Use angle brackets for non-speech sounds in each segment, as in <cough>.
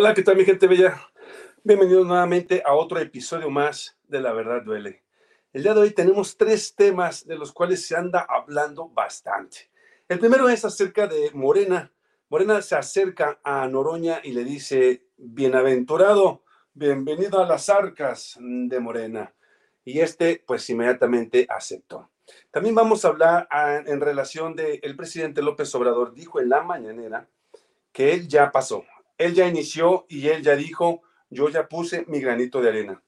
Hola, ¿qué tal mi gente bella? Bienvenidos nuevamente a otro episodio más de La Verdad Duele. El día de hoy tenemos tres temas de los cuales se anda hablando bastante. El primero es acerca de Morena. Morena se acerca a Noroña y le dice, bienaventurado, bienvenido a las arcas de Morena. Y este pues inmediatamente aceptó. También vamos a hablar ah, en relación de el presidente López Obrador dijo en la mañanera que él ya pasó, él ya inició y él ya dijo, yo ya puse mi granito de arena.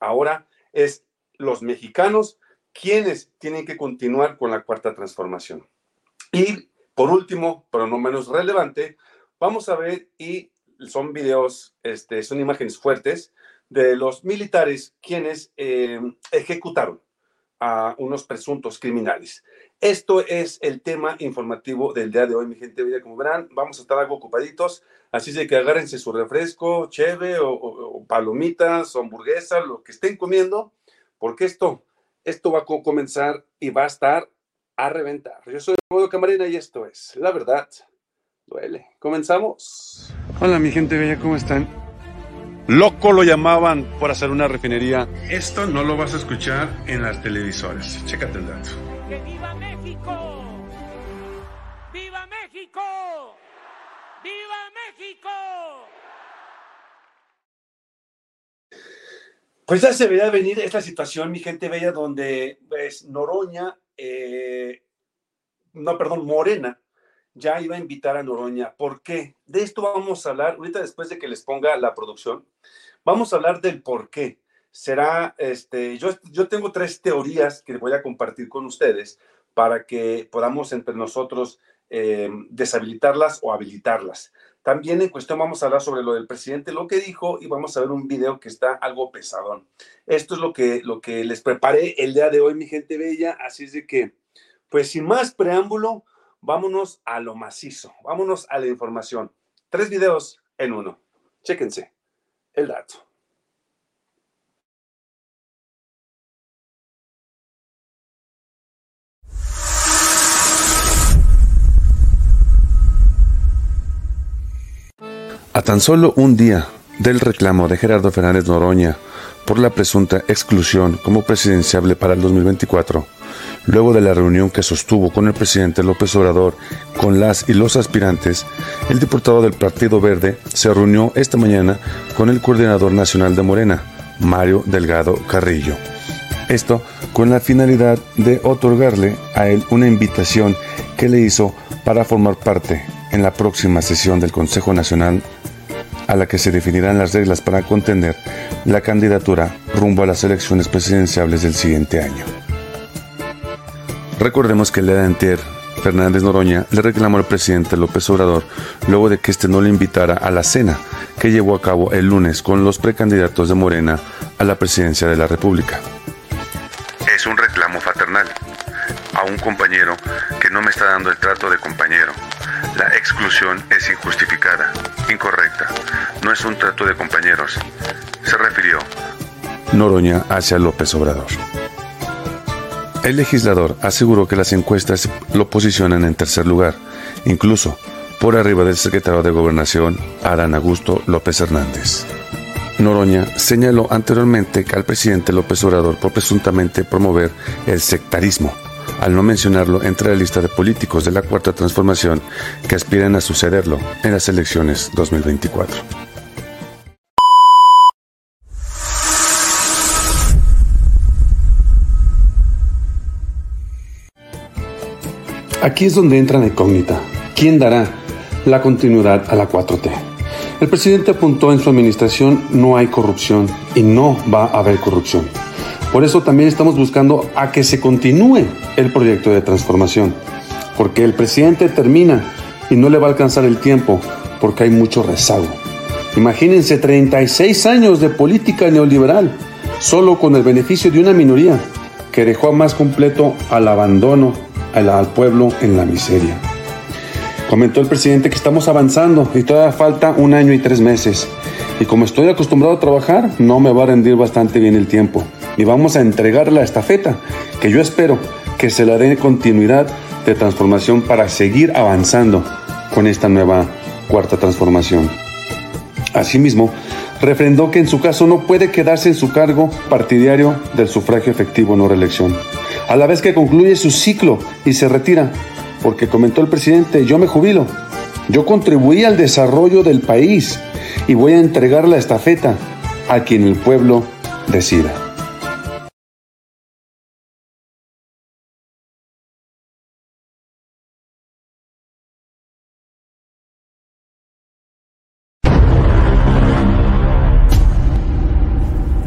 Ahora es los mexicanos quienes tienen que continuar con la cuarta transformación. Y por último, pero no menos relevante, vamos a ver, y son videos, este, son imágenes fuertes, de los militares quienes eh, ejecutaron a unos presuntos criminales. Esto es el tema informativo del día de hoy, mi gente Como verán, vamos a estar algo ocupaditos, así de que agárrense su refresco, cheve o, palomitas o hamburguesas, lo que estén comiendo, porque esto, esto va a comenzar y va a estar a reventar. Yo soy Modo Camarena y esto es La Verdad Duele. Comenzamos. Hola, mi gente bella, ¿cómo están? Loco lo llamaban por hacer una refinería. Esto no lo vas a escuchar en las televisoras. Chécate el dato. ¡Que viva México! ¡Viva México! ¡Viva México! Pues ya se veía venir esta situación, mi gente bella, donde pues, Noroña, eh, no, perdón, Morena, ya iba a invitar a Noroña. ¿Por qué? De esto vamos a hablar ahorita después de que les ponga la producción. Vamos a hablar del por qué. Será, este, yo, yo tengo tres teorías que voy a compartir con ustedes para que podamos entre nosotros eh, deshabilitarlas o habilitarlas. También en cuestión vamos a hablar sobre lo del presidente, lo que dijo, y vamos a ver un video que está algo pesadón. Esto es lo que, lo que les preparé el día de hoy, mi gente bella. Así es de que, pues sin más preámbulo, vámonos a lo macizo, vámonos a la información. Tres videos en uno. Chéquense el dato. A tan solo un día del reclamo de Gerardo Fernández Noroña por la presunta exclusión como presidenciable para el 2024, luego de la reunión que sostuvo con el presidente López Obrador con las y los aspirantes, el diputado del Partido Verde se reunió esta mañana con el coordinador nacional de Morena, Mario Delgado Carrillo. Esto con la finalidad de otorgarle a él una invitación que le hizo para formar parte en la próxima sesión del Consejo Nacional a la que se definirán las reglas para contender la candidatura rumbo a las elecciones presidenciales del siguiente año. Recordemos que el día de Fernández Noroña le reclamó al presidente López Obrador luego de que éste no le invitara a la cena que llevó a cabo el lunes con los precandidatos de Morena a la presidencia de la República. Es un reclamo fraternal a un compañero que no me está dando el trato de compañero. La exclusión es injustificada, incorrecta. No es un trato de compañeros. Se refirió Noroña hacia López Obrador. El legislador aseguró que las encuestas lo posicionan en tercer lugar, incluso por arriba del secretario de Gobernación, Adán Augusto López Hernández. Noroña señaló anteriormente al presidente López Obrador por presuntamente promover el sectarismo, al no mencionarlo entre la lista de políticos de la Cuarta Transformación que aspiran a sucederlo en las elecciones 2024. Aquí es donde entra la incógnita. ¿Quién dará la continuidad a la 4T? El presidente apuntó en su administración no hay corrupción y no va a haber corrupción. Por eso también estamos buscando a que se continúe el proyecto de transformación, porque el presidente termina y no le va a alcanzar el tiempo porque hay mucho rezago. Imagínense 36 años de política neoliberal, solo con el beneficio de una minoría que dejó más completo al abandono al pueblo en la miseria. Comentó el presidente que estamos avanzando y todavía falta un año y tres meses. Y como estoy acostumbrado a trabajar, no me va a rendir bastante bien el tiempo. Y vamos a entregar la estafeta, que yo espero que se la dé continuidad de transformación para seguir avanzando con esta nueva cuarta transformación. Asimismo, refrendó que en su caso no puede quedarse en su cargo partidario del sufragio efectivo no reelección, a la vez que concluye su ciclo y se retira, porque comentó el presidente, yo me jubilo, yo contribuí al desarrollo del país y voy a entregar la estafeta a quien el pueblo decida.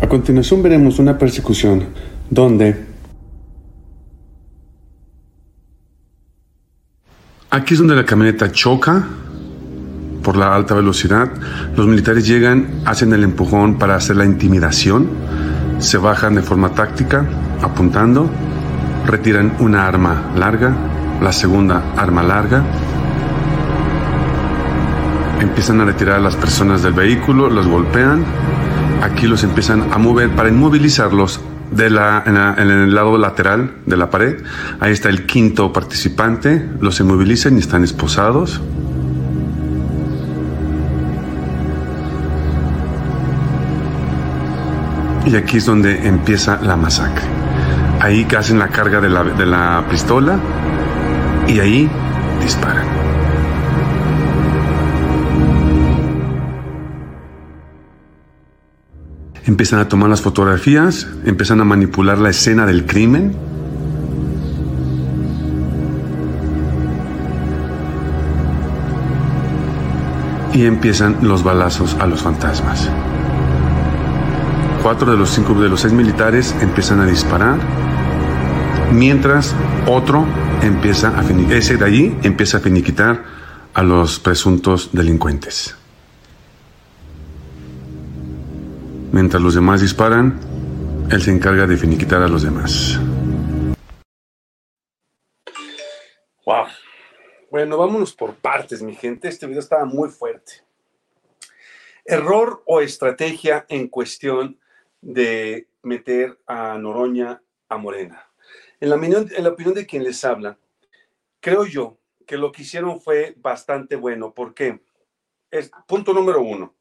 A continuación veremos una persecución donde aquí es donde la camioneta choca por la alta velocidad. Los militares llegan, hacen el empujón para hacer la intimidación, se bajan de forma táctica, apuntando, retiran una arma larga, la segunda arma larga, empiezan a retirar a las personas del vehículo, los golpean aquí los empiezan a mover para inmovilizarlos de la, en, el lado lateral de la pared. Ahí está el quinto participante. Los inmovilizan y están esposados. Y aquí es donde empieza la masacre. Ahí hacen la carga de la, de la pistola y ahí disparan. Empiezan a tomar las fotografías, empiezan a manipular la escena del crimen. Y empiezan los balazos a los fantasmas. Cuatro de los cinco de los seis militares empiezan a disparar, mientras otro empieza a ese de allí empieza a finiquitar a los presuntos delincuentes. Mientras los demás disparan, él se encarga de finiquitar a los demás. Wow. Bueno, vámonos por partes, mi gente. Este video estaba muy fuerte. Error o estrategia en cuestión de meter a Noroña a Morena. En la, en la opinión de quien les habla, creo yo que lo que hicieron fue bastante bueno. ¿Por qué? Es, punto número uno.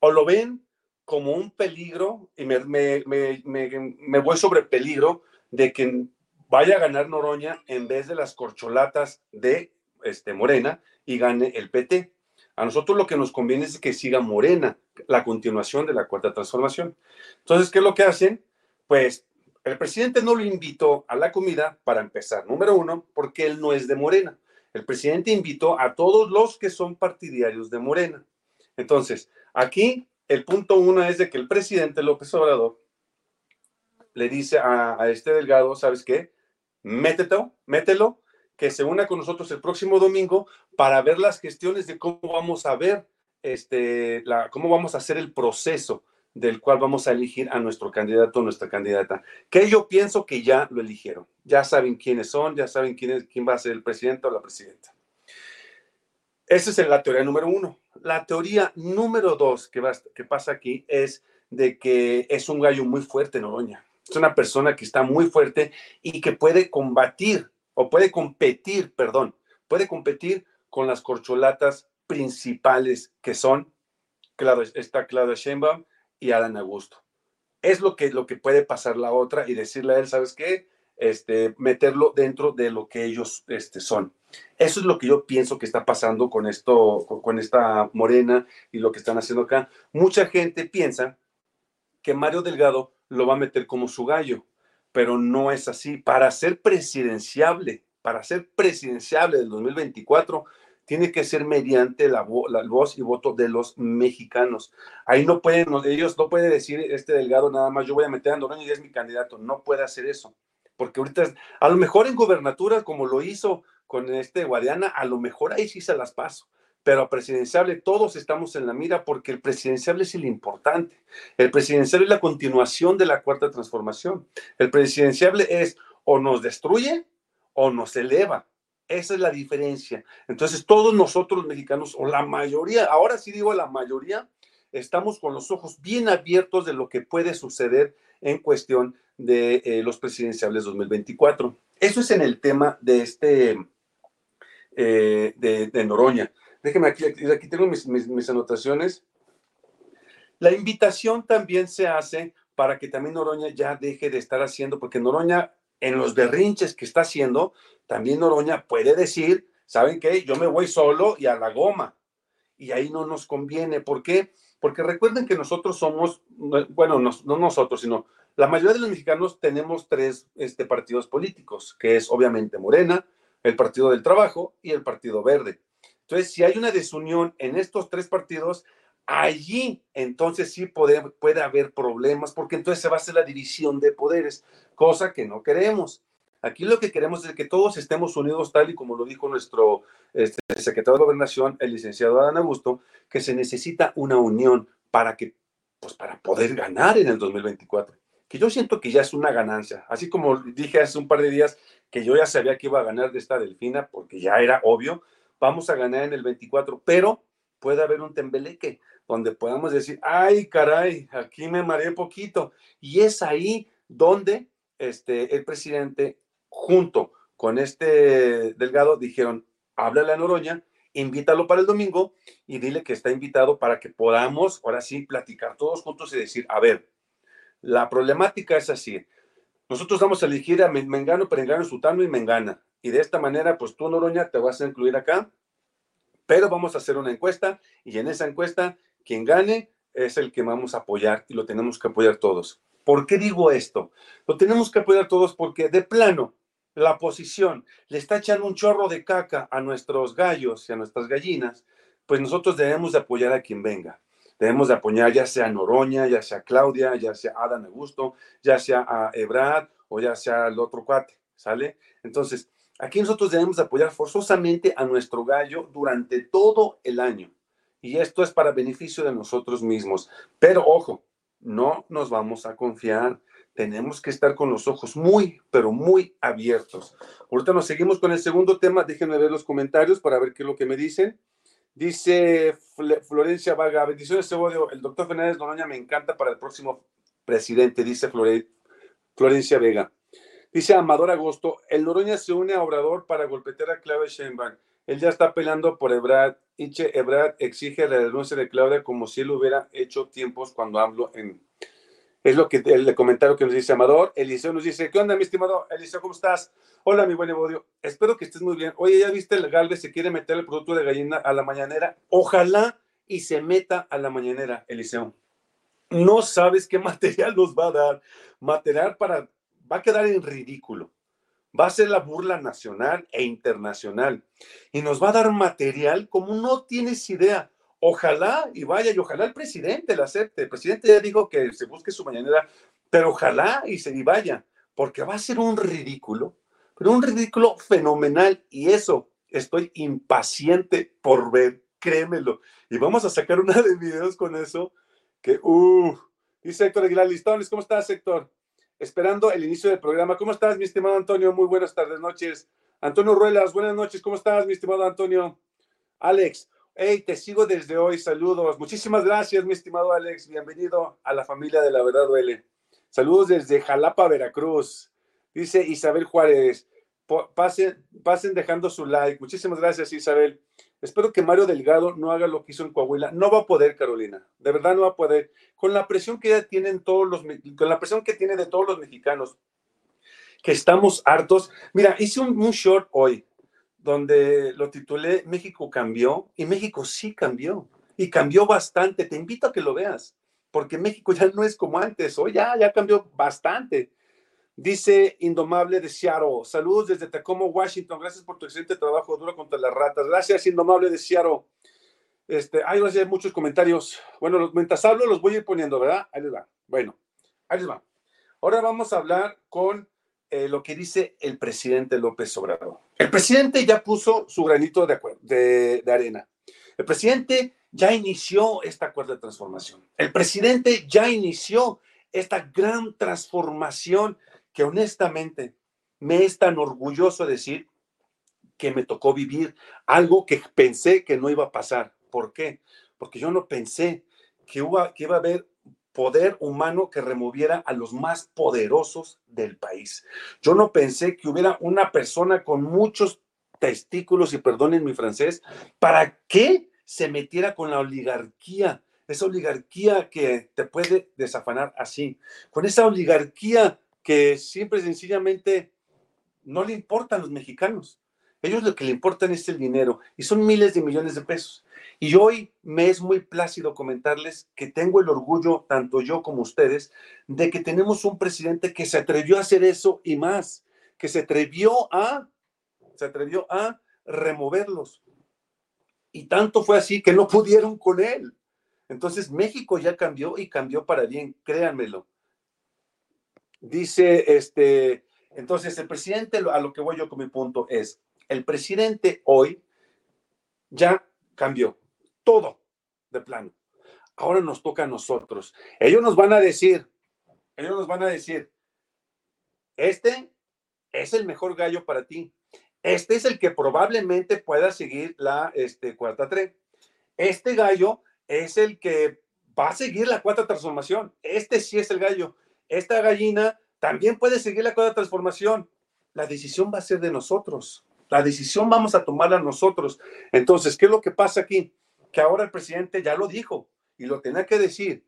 O lo ven como un peligro, y me, voy sobre peligro de que vaya a ganar Noroña en vez de las corcholatas de este, Morena y gane el PT. A nosotros lo que nos conviene es que siga Morena, la continuación de la cuarta transformación. Entonces, ¿qué es lo que hacen? Pues el presidente no lo invitó a la comida para empezar, número uno, porque él no es de Morena. El presidente invitó a todos los que son partidarios de Morena. Entonces, aquí el punto uno es de que el presidente López Obrador le dice a, este Delgado, ¿sabes qué? Métetelo, mételo, que se una con nosotros el próximo domingo para ver las gestiones de cómo vamos a ver, este, la, cómo vamos a hacer el proceso del cual vamos a elegir a nuestro candidato o nuestra candidata, que yo pienso que ya lo eligieron. Ya saben quiénes son, ya saben quién, es, quién va a ser el presidente o la presidenta. Esa es la teoría número uno. La teoría número dos que, pasa aquí es de que es un gallo muy fuerte, Noroña. Es una persona que está muy fuerte y que puede combatir o puede competir, perdón, puede competir con las corcholatas principales que son, está Claudia Sheinbaum y Alan Augusto. Es lo que, lo que puede pasar la otra y decirle a él, ¿sabes qué? Este, meterlo dentro de lo que ellos este, son. Eso es lo que yo pienso que está pasando con esto, con esta morena y lo que están haciendo acá. Mucha gente piensa que Mario Delgado lo va a meter como su gallo, pero no es así. Para ser presidenciable, para ser presidenciable del 2024, tiene que ser mediante la, voz y voto de los mexicanos. Ahí no pueden, ellos no pueden decir este Delgado nada más, yo voy a meter a Andorra y es mi candidato. No puede hacer eso. Porque ahorita, a lo mejor en gobernatura, como lo hizo con este Guadiana, a lo mejor ahí sí se las paso. Pero a presidenciable todos estamos en la mira porque el presidenciable es el importante. El presidenciable es la continuación de la cuarta transformación. El presidenciable es o nos destruye o nos eleva. Esa es la diferencia. Entonces, todos nosotros mexicanos, o la mayoría, ahora sí digo la mayoría, estamos con los ojos bien abiertos de lo que puede suceder en cuestión de eh, los presidenciables 2024. Eso es en el tema de este, eh, de, Noroña. déjeme aquí, aquí tengo mis, anotaciones. La invitación también se hace para que también Noroña ya deje de estar haciendo, porque Noroña, en los berrinches que está haciendo, también Noroña puede decir, ¿saben qué? Yo me voy solo y a la goma. Y ahí no nos conviene. ¿Por qué? Porque recuerden que nosotros somos, bueno, no, nosotros, sino la mayoría de los mexicanos tenemos tres este, partidos políticos, que es obviamente Morena, el Partido del Trabajo y el Partido Verde. Entonces, si hay una desunión en estos tres partidos, allí entonces sí puede, puede haber problemas, porque entonces se va a hacer la división de poderes, cosa que no queremos. Aquí lo que queremos es que todos estemos unidos, tal y como lo dijo nuestro este, secretario de Gobernación, el licenciado Adán Augusto, que se necesita una unión para que, pues para poder ganar en el 2024. Que yo siento que ya es una ganancia. Así como dije hace un par de días que yo ya sabía que iba a ganar de esta delfina, porque ya era obvio, vamos a ganar en el 24, pero puede haber un tembeleque donde podamos decir, ay, caray, aquí me mareé poquito. Y es ahí donde este, el presidente junto con este Delgado dijeron, háblale a Noroña, invítalo para el domingo y dile que está invitado para que podamos ahora sí platicar todos juntos y decir, a ver, la problemática es así. Nosotros vamos a elegir a Mengano, Perengano, Sutano y Mengana. Y de esta manera, pues tú, Noroña, te vas a incluir acá, pero vamos a hacer una encuesta y en esa encuesta, quien gane es el que vamos a apoyar y lo tenemos que apoyar todos. ¿Por qué digo esto? Lo tenemos que apoyar todos porque de plano la oposición le está echando un chorro de caca a nuestros gallos y a nuestras gallinas, pues nosotros debemos de apoyar a quien venga. Debemos de apoyar ya sea a Noroña, ya sea a Claudia, ya sea a Adán Augusto, ya sea a Ebrad o ya sea al otro cuate, ¿sale? Entonces, aquí nosotros debemos de apoyar forzosamente a nuestro gallo durante todo el año. Y esto es para beneficio de nosotros mismos. Pero ojo, no nos vamos a confiar tenemos que estar con los ojos muy, pero muy abiertos. Ahorita nos seguimos con el segundo tema. Déjenme ver los comentarios para ver qué es lo que me dicen. Dice Florencia Vaga, bendiciones, Cebodio. El doctor Fernández Noroña me encanta para el próximo presidente, dice Florencia Vega. Dice Amador Agosto, el Noroña se une a Obrador para golpetear a Claudia Sheinbaum. Él ya está peleando por Ebrad. Iche Ebrad exige la denuncia de Claudia como si él hubiera hecho tiempos cuando hablo en es lo que el comentario que nos dice Amador. Eliseo nos dice, ¿qué onda, mi estimado? Eliseo, ¿cómo estás? Hola, mi buen Evodio. Espero que estés muy bien. Oye, ¿ya viste el Galvez se quiere meter el producto de gallina a la mañanera? Ojalá y se meta a la mañanera, Eliseo. No sabes qué <laughs> material nos va a dar. Material para... Va a quedar en ridículo. Va a ser la burla nacional e internacional. Y nos va a dar material como no tienes idea. Ojalá y vaya, y ojalá el presidente la acepte. El presidente ya dijo que se busque su mañanera, pero ojalá y se y vaya, porque va a ser un ridículo, pero un ridículo fenomenal. Y eso estoy impaciente por ver, créemelo. Y vamos a sacar una de videos con eso, que, uh, dice Héctor Aguilar Listones, ¿cómo estás, Héctor? Esperando el inicio del programa. ¿Cómo estás, mi estimado Antonio? Muy buenas tardes, noches. Antonio Ruelas, buenas noches. ¿Cómo estás, mi estimado Antonio? Alex, Hey, te sigo desde hoy. Saludos. Muchísimas gracias, mi estimado Alex. Bienvenido a la familia de La Verdad Duele. Saludos desde Jalapa, Veracruz. Dice Isabel Juárez. Pasen, pasen dejando su like. Muchísimas gracias, Isabel. Espero que Mario Delgado no haga lo que hizo en Coahuila. No va a poder, Carolina. De verdad no va a poder. Con la presión que ya tienen todos los, con la presión que tiene de todos los mexicanos, que estamos hartos. Mira, hice un short hoy donde lo titulé México cambió y México sí cambió y cambió bastante. Te invito a que lo veas, porque México ya no es como antes, hoy ya, ya cambió bastante. Dice Indomable de Seattle, saludos desde Tacoma, Washington, gracias por tu excelente trabajo duro contra las ratas. Gracias, Indomable de Seattle. Este, hay muchos comentarios. Bueno, mientras hablo los voy a ir poniendo, ¿verdad? Ahí les va. Bueno, ahí les va. Ahora vamos a hablar con eh, lo que dice el presidente López Obrador. El presidente ya puso su granito de, arena. El presidente ya inició esta cuarta transformación. El presidente ya inició esta gran transformación que honestamente me es tan orgulloso decir que me tocó vivir algo que pensé que no iba a pasar. ¿Por qué? Porque yo no pensé que, que iba a haber poder humano que removiera a los más poderosos del país. Yo no pensé que hubiera una persona con muchos testículos, y perdonen mi francés, para que se metiera con la oligarquía, esa oligarquía que te puede desafanar así, con esa oligarquía que siempre sencillamente no le importan los mexicanos. Ellos lo que le importan es el dinero y son miles de millones de pesos. Y hoy me es muy plácido comentarles que tengo el orgullo, tanto yo como ustedes, de que tenemos un presidente que se atrevió a hacer eso y más, que se atrevió a, se atrevió a removerlos. Y tanto fue así que no pudieron con él. Entonces México ya cambió y cambió para bien, créanmelo. Dice este, entonces el presidente, a lo que voy yo con mi punto es, el presidente hoy ya cambió todo de plano. Ahora nos toca a nosotros. Ellos nos van a decir, ellos nos van a decir, este es el mejor gallo para ti. Este es el que probablemente pueda seguir la este, cuarta tres. Este gallo es el que va a seguir la cuarta transformación. Este sí es el gallo. Esta gallina también puede seguir la cuarta transformación. La decisión va a ser de nosotros. La decisión vamos a tomarla nosotros. Entonces, ¿qué es lo que pasa aquí? Que ahora el presidente ya lo dijo y lo tenía que decir.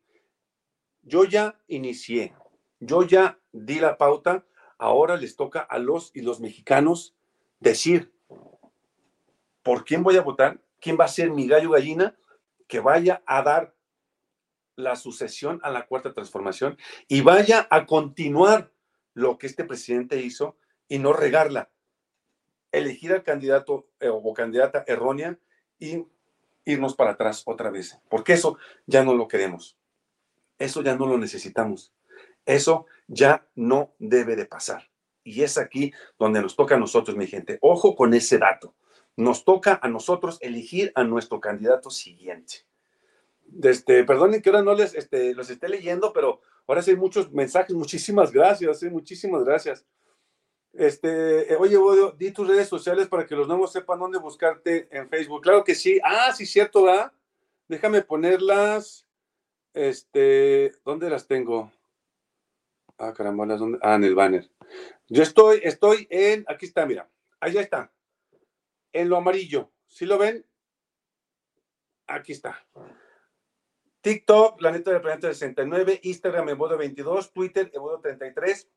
Yo ya inicié, yo ya di la pauta, ahora les toca a los y los mexicanos decir por quién voy a votar, quién va a ser mi gallo gallina que vaya a dar la sucesión a la cuarta transformación y vaya a continuar lo que este presidente hizo y no regarla elegir al candidato eh, o candidata errónea y irnos para atrás otra vez, porque eso ya no lo queremos, eso ya no lo necesitamos, eso ya no debe de pasar. Y es aquí donde nos toca a nosotros, mi gente. Ojo con ese dato. Nos toca a nosotros elegir a nuestro candidato siguiente. Este, perdonen que ahora no les este, los esté leyendo, pero ahora sí hay muchos mensajes. Muchísimas gracias, ¿sí? muchísimas gracias. Este, eh, oye, di tus redes sociales para que los nuevos sepan dónde buscarte en Facebook. Claro que sí. Ah, sí, cierto, ¿va? Déjame ponerlas. Este, ¿dónde las tengo? Ah, caramba, ¿dónde? Ah, en el banner. Yo estoy, estoy en, aquí está, mira, allá está. En lo amarillo. ¿Sí lo ven? Aquí está. TikTok, la neta del planeta 69, Instagram, Evodo 22, Twitter, Evodo 33.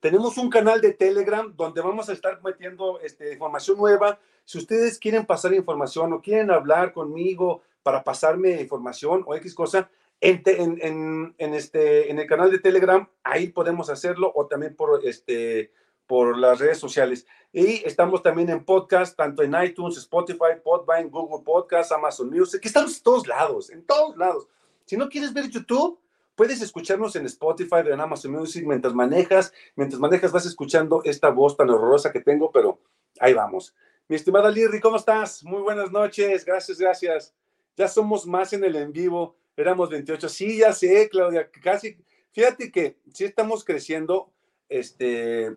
Tenemos un canal de Telegram donde vamos a estar metiendo este, información nueva. Si ustedes quieren pasar información o quieren hablar conmigo para pasarme información o X cosa, en, en, en, este, en el canal de Telegram, ahí podemos hacerlo o también por, este, por las redes sociales. Y estamos también en podcast, tanto en iTunes, Spotify, Podvine, Google Podcast, Amazon Music, estamos en todos lados, en todos lados. Si no quieres ver YouTube, Puedes escucharnos en Spotify, en Amazon Music, mientras manejas, mientras manejas vas escuchando esta voz tan horrorosa que tengo, pero ahí vamos. Mi estimada Lirri, ¿cómo estás? Muy buenas noches, gracias, gracias. Ya somos más en el en vivo, éramos 28. Sí, ya sé, Claudia, casi, fíjate que sí estamos creciendo, este,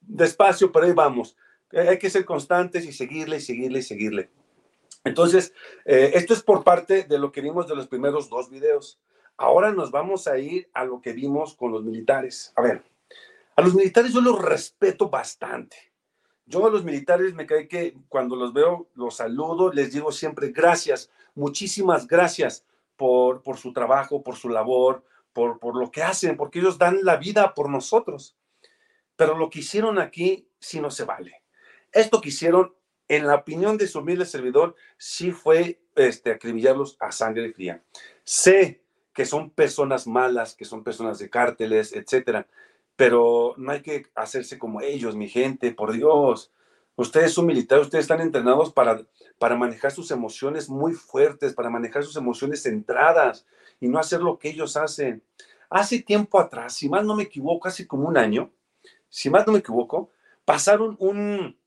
despacio, pero ahí vamos. Hay que ser constantes y seguirle y seguirle y seguirle. Entonces, eh, esto es por parte de lo que vimos de los primeros dos videos. Ahora nos vamos a ir a lo que vimos con los militares. A ver, a los militares yo los respeto bastante. Yo a los militares me cae que cuando los veo, los saludo, les digo siempre gracias, muchísimas gracias por, por su trabajo, por su labor, por, por lo que hacen, porque ellos dan la vida por nosotros. Pero lo que hicieron aquí sí no se vale. Esto que hicieron, en la opinión de su humilde servidor, sí fue este, acribillarlos a sangre fría. Sé que son personas malas, que son personas de cárteles, etcétera. Pero no hay que hacerse como ellos, mi gente, por Dios. Ustedes son militares, ustedes están entrenados para, para manejar sus emociones muy fuertes, para manejar sus emociones centradas y no hacer lo que ellos hacen. Hace tiempo atrás, si más no me equivoco, hace como un año, si más no me equivoco, pasaron un,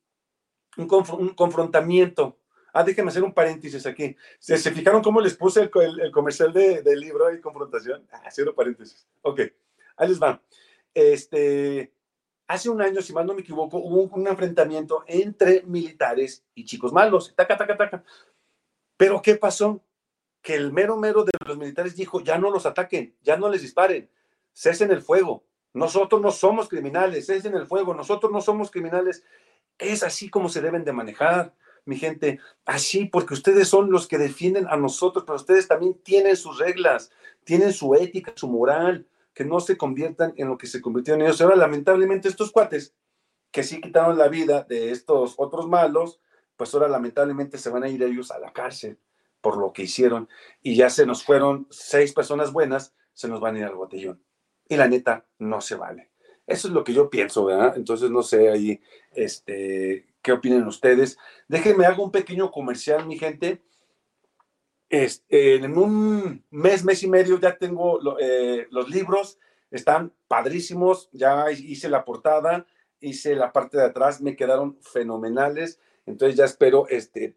un, un confrontamiento Ah, déjenme hacer un paréntesis aquí. ¿Se, fijaron cómo les puse el, comercial del de libro y confrontación? Ah, cierro paréntesis. Ok, ahí les va. Este, hace un año, si mal no me equivoco, hubo un, enfrentamiento entre militares y chicos malos. Taca, taca, taca. Pero ¿qué pasó? Que el mero mero de los militares dijo, ya no los ataquen, ya no les disparen, cesen el fuego. Nosotros no somos criminales, cesen el fuego, nosotros no somos criminales Es así como se deben de manejar, mi gente. Así, porque ustedes son los que defienden a nosotros, pero ustedes también tienen sus reglas, tienen su ética, su moral, que no se conviertan en lo que se convirtieron ellos. Ahora, lamentablemente, estos cuates que sí quitaron la vida de estos otros malos, pues ahora lamentablemente se van a ir ellos a la cárcel por lo que hicieron y ya se nos fueron seis personas buenas, se nos van a ir al botellón. Y la neta, no se vale. Eso es lo que yo pienso, ¿verdad? Entonces, no sé ahí, este, ¿qué opinan ustedes? Déjenme hago un pequeño comercial, mi gente. Este, en un mes, mes y medio ya tengo eh, los libros, están padrísimos, ya hice la portada, hice la parte de atrás, me quedaron fenomenales, entonces ya espero este,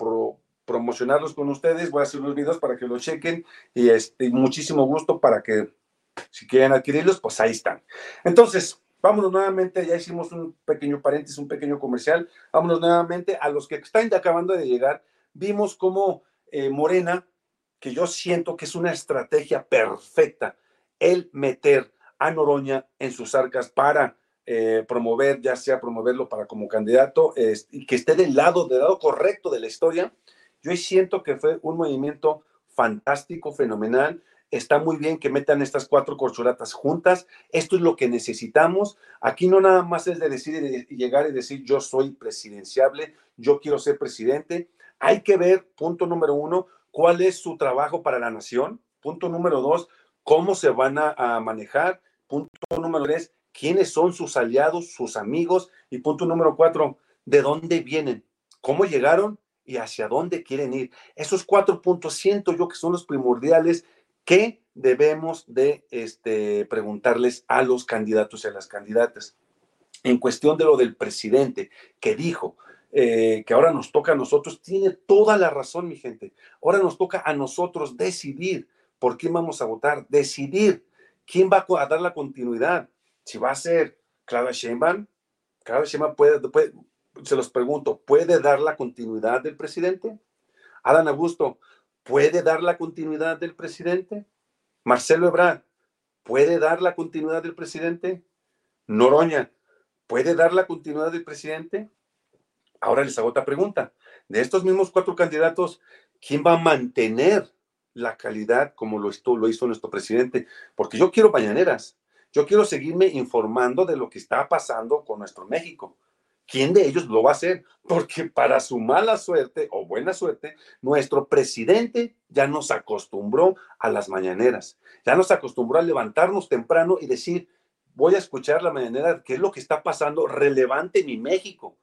promocionarlos con ustedes, voy a hacer unos videos para que los chequen y este, muchísimo gusto para que si quieren adquirirlos, pues ahí están. Entonces, vámonos nuevamente, ya hicimos un pequeño paréntesis, un pequeño comercial, vámonos nuevamente a los que están acabando de llegar, vimos cómo eh, Morena, que yo siento que es una estrategia perfecta, el meter a Noroña en sus arcas para eh, promover, ya sea promoverlo para como candidato y que esté del lado, del lado correcto de la historia, yo siento que fue un movimiento fantástico, fenomenal. Está muy bien que metan estas cuatro corcholatas juntas. Esto es lo que necesitamos. Aquí no nada más es de decir llegar y decir yo soy presidenciable, yo quiero ser presidente. Hay que ver, punto número uno, cuál es su trabajo para la nación. Punto número dos, cómo se van a, a manejar. Punto número tres, quiénes son sus aliados, sus amigos. Y punto número cuatro, de dónde vienen, cómo llegaron y hacia dónde quieren ir. Esos cuatro puntos siento yo que son los primordiales que debemos de este, preguntarles a los candidatos y a las candidatas. En cuestión de lo del presidente que dijo eh, que ahora nos toca a nosotros, tiene toda la razón, mi gente. Ahora nos toca a nosotros decidir por quién vamos a votar, decidir quién va a dar la continuidad. Si va a ser Clara Sheinbaum, Clara Sheinbaum puede, puede, se los pregunto, ¿puede dar la continuidad del presidente? Adán Augusto, ¿puede dar la continuidad del presidente? Marcelo Ebrard, ¿puede dar la continuidad del presidente? Noroña, ¿puede dar la continuidad del presidente? Ahora les hago otra pregunta. De estos mismos cuatro candidatos, ¿quién va a mantener la calidad como lo, hizo nuestro presidente? Porque yo quiero mañaneras. Yo quiero seguirme informando de lo que está pasando con nuestro México. ¿Quién de ellos lo va a hacer? Porque para su mala suerte o buena suerte, nuestro presidente ya nos acostumbró a las mañaneras, ya nos acostumbró a levantarnos temprano y decir, voy a escuchar la mañanera, qué es lo que está pasando relevante en mi México,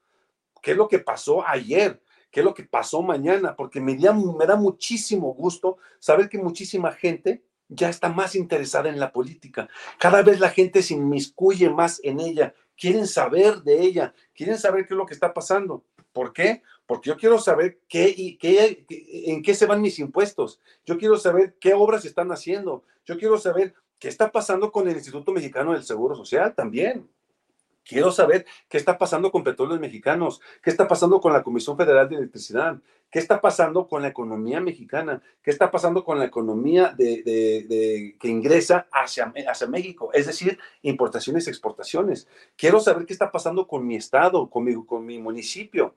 qué es lo que pasó ayer, qué es lo que pasó mañana, porque me da, me da muchísimo gusto saber que muchísima gente ya está más interesada en la política. Cada vez la gente se inmiscuye más en ella, quieren saber de ella, quieren saber qué es lo que está pasando. ¿Por qué? Porque yo quiero saber qué y qué, en qué se van mis impuestos. Yo quiero saber qué obras están haciendo. Yo quiero saber qué está pasando con el Instituto Mexicano del Seguro Social también. Quiero saber qué está pasando con Petróleos Mexicanos, qué está pasando con la Comisión Federal de Electricidad, qué está pasando con la economía mexicana, qué está pasando con la economía de, que ingresa hacia, hacia México, es decir, importaciones exportaciones. Quiero saber qué está pasando con mi estado, con mi, con mi municipio.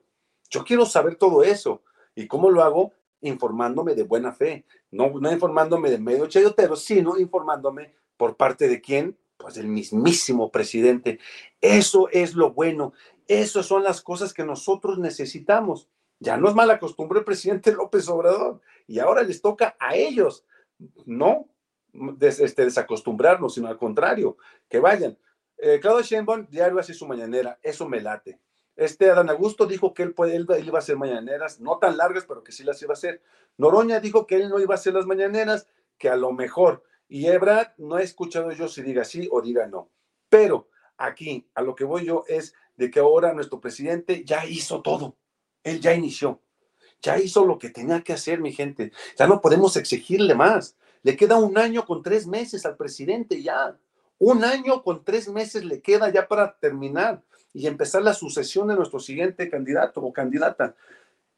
Yo quiero saber todo eso. ¿Y cómo lo hago? Informándome de buena fe, no, no informándome de medio chayotero, sino informándome por parte de quién, pues el mismísimo presidente. Eso es lo bueno. Esas son las cosas que nosotros necesitamos. Ya no es mala costumbre el presidente <laughs> López Obrador y ahora les toca a ellos, no este, desacostumbrarnos, sino al contrario, que vayan. Eh, Claudio Sheinbaum diario hace su mañanera, eso me late. Este Adán Augusto dijo que él, puede, él, iba a hacer mañaneras, no tan largas, pero que sí las iba a hacer. Noroña dijo que él no iba a hacer las mañaneras, que a lo mejor y Ebrard no he escuchado yo si diga sí o diga no. Pero aquí a lo que voy yo es de que ahora nuestro presidente ya hizo todo. Él ya inició. Ya hizo lo que tenía que hacer, mi gente. Ya no podemos exigirle más. Le queda un año con tres meses al presidente ya. Un año con tres meses le queda ya para terminar y empezar la sucesión de nuestro siguiente candidato o candidata.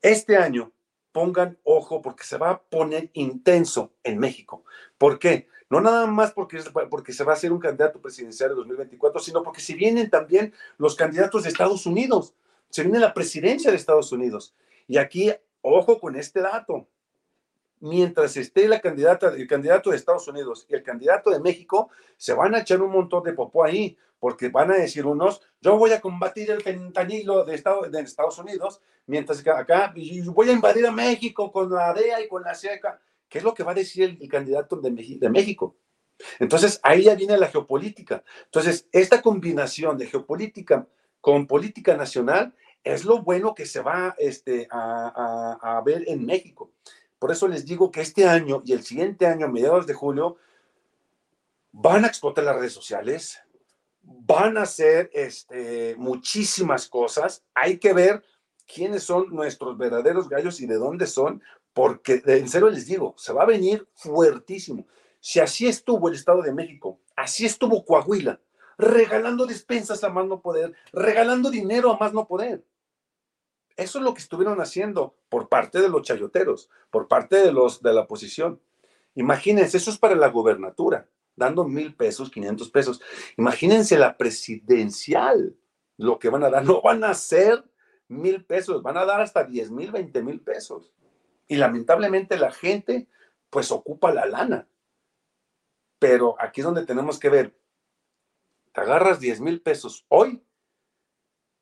Este año, pongan ojo porque se va a poner intenso en México. ¿Por qué? No nada más porque, porque se va a hacer un candidato presidencial de 2024, sino porque si vienen también los candidatos de Estados Unidos. se viene la presidencia de Estados Unidos. Y aquí, ojo con este dato, mientras esté la candidata, el candidato de Estados Unidos y el candidato de México, se van a echar un montón de popó ahí, porque van a decir unos, yo voy a combatir el fentanilo de, de Estados Unidos, mientras que acá voy a invadir a México con la DEA y con la CECA. ¿Qué es lo que va a decir el, candidato de, de México? Entonces, ahí ya viene la geopolítica. Entonces, esta combinación de geopolítica con política nacional es lo bueno que se va este, a, a, a ver en México. Por eso les digo que este año y el siguiente año, a mediados de julio, van a explotar las redes sociales, van a hacer este, muchísimas cosas. Hay que ver quiénes son nuestros verdaderos gallos y de dónde son, porque en serio les digo, se va a venir fuertísimo. Si así estuvo el Estado de México, así estuvo Coahuila, regalando despensas a más no poder, regalando dinero a más no poder. Eso es lo que estuvieron haciendo por parte de los chayoteros, por parte de los de la oposición. Imagínense, eso es para la gubernatura, dando mil pesos, quinientos pesos. Imagínense la presidencial, lo que van a dar. No van a ser mil pesos, van a dar hasta diez mil, veinte mil pesos. Y lamentablemente la gente, pues ocupa la lana. Pero aquí es donde tenemos que ver, te agarras diez mil pesos hoy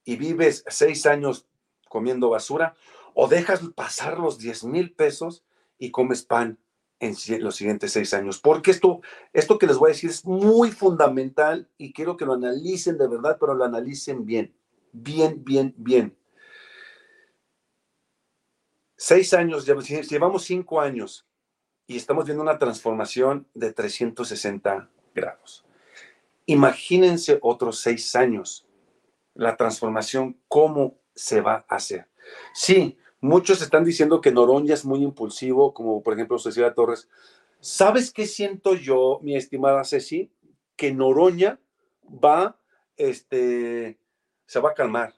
y vives seis años comiendo basura, o dejas pasar los 10 mil pesos y comes pan en los siguientes seis años. Porque esto, esto que les voy a decir es muy fundamental y quiero que lo analicen de verdad, pero lo analicen bien, bien, bien, bien. Seis años, llevamos cinco años y estamos viendo una transformación de 360 grados. Imagínense otros seis años, la transformación, cómo se va a hacer. Sí, muchos están diciendo que Noroña es muy impulsivo, como por ejemplo Cecilia Torres. ¿Sabes qué siento yo, mi estimada Ceci? Que Noroña va, este, se va a calmar.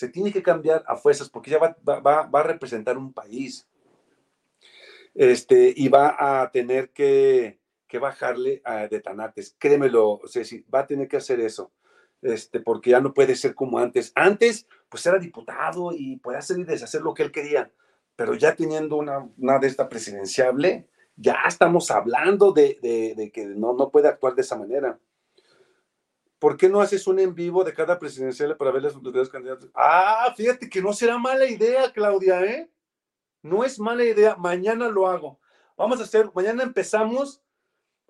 Se tiene que cambiar a fuerzas porque ya va, va, va a representar un país. Este, y va a tener que, que bajarle a, de tanates. Créemelo, Ceci, va a tener que hacer eso este, porque ya no puede ser como antes. Antes, pues era diputado y podía hacer y deshacer lo que él quería, pero ya teniendo una, una de esta presidenciable, ya estamos hablando de, de, que no, no puede actuar de esa manera. ¿Por qué no haces un en vivo de cada presidencial para ver los candidatos? Ah, fíjate que no será mala idea, Claudia, ¿eh? No es mala idea. Mañana lo hago. Vamos a hacer, mañana empezamos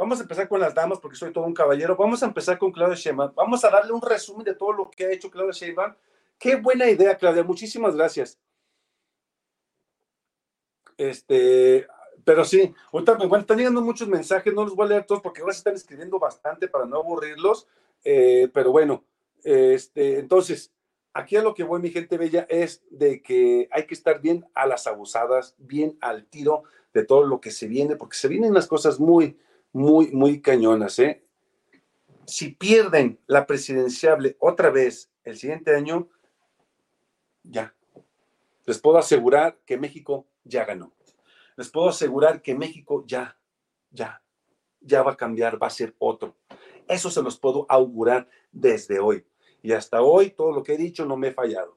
Vamos a empezar con las damas porque soy todo un caballero. Vamos a empezar con Claudia Sheinbaum. Vamos a darle un resumen de todo lo que ha hecho Claudia Sheinbaum. Qué buena idea, Claudia. Muchísimas gracias. Este, pero sí, ahorita bueno, están llegando muchos mensajes, no los voy a leer todos porque ahora se están escribiendo bastante para no aburrirlos. Eh, pero bueno, este, entonces, aquí a lo que voy, mi gente bella, es de que hay que estar bien a las abusadas, bien al tiro de todo lo que se viene, porque se vienen las cosas muy, muy, muy cañonas, ¿eh? Si pierden la presidenciable otra vez el siguiente año, ya. Les puedo asegurar que México ya ganó. Les puedo asegurar que México ya, ya, ya va a cambiar, va a ser otro. Eso se los puedo augurar desde hoy. Y hasta hoy todo lo que he dicho no me he fallado.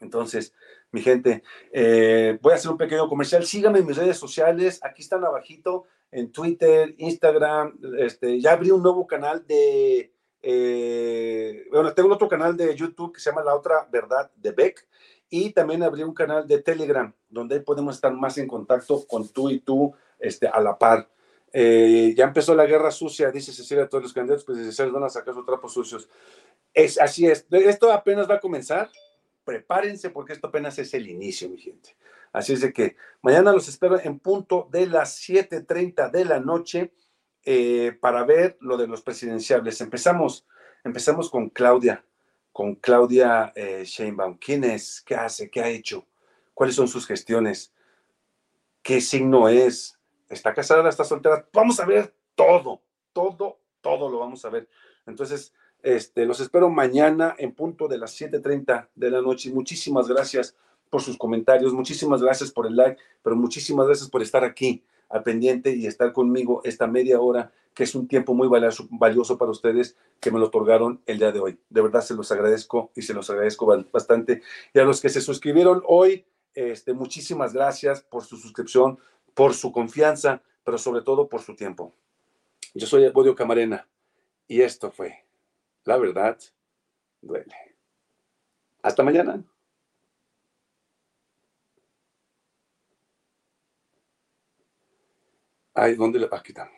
Entonces, mi gente, eh, voy a hacer un pequeño comercial. Síganme en mis redes sociales. Aquí están abajito en Twitter, Instagram, este, ya abrí un nuevo canal de, eh, bueno, tengo otro canal de YouTube que se llama La Otra Verdad de Beck y también abrí un canal de Telegram donde podemos estar más en contacto con tú y tú este, a la par. Eh, ya empezó la guerra sucia, dice Cecilia, todos los candidatos presidenciales van a sacar sus trapos sucios. Es, así es, esto apenas va a comenzar, prepárense porque esto apenas es el inicio, mi gente. Así es de que mañana los espero en punto de las 7.30 de la noche eh, para ver lo de los presidenciables. Empezamos, empezamos con Claudia, con Claudia eh, Sheinbaum. ¿Quién es? ¿Qué hace? ¿Qué ha hecho? ¿Cuáles son sus gestiones? ¿Qué signo es? ¿Está casada? ¿Está soltera? Vamos a ver todo, todo, todo lo vamos a ver. Entonces, este, los espero mañana en punto de las 7.30 de la noche. Muchísimas gracias por sus comentarios, muchísimas gracias por el like, pero muchísimas gracias por estar aquí. al pendiente y estar conmigo esta media hora, que es un tiempo muy valioso, para ustedes que me lo otorgaron el día de hoy. De verdad se los agradezco y se los agradezco bastante. Y a los que se suscribieron hoy, este, muchísimas gracias por su suscripción, por su confianza, pero sobre todo por su tiempo. Yo soy Bodio Camarena y esto fue La Verdad Duele. Hasta mañana. Ay, ¿dónde le va a quitar?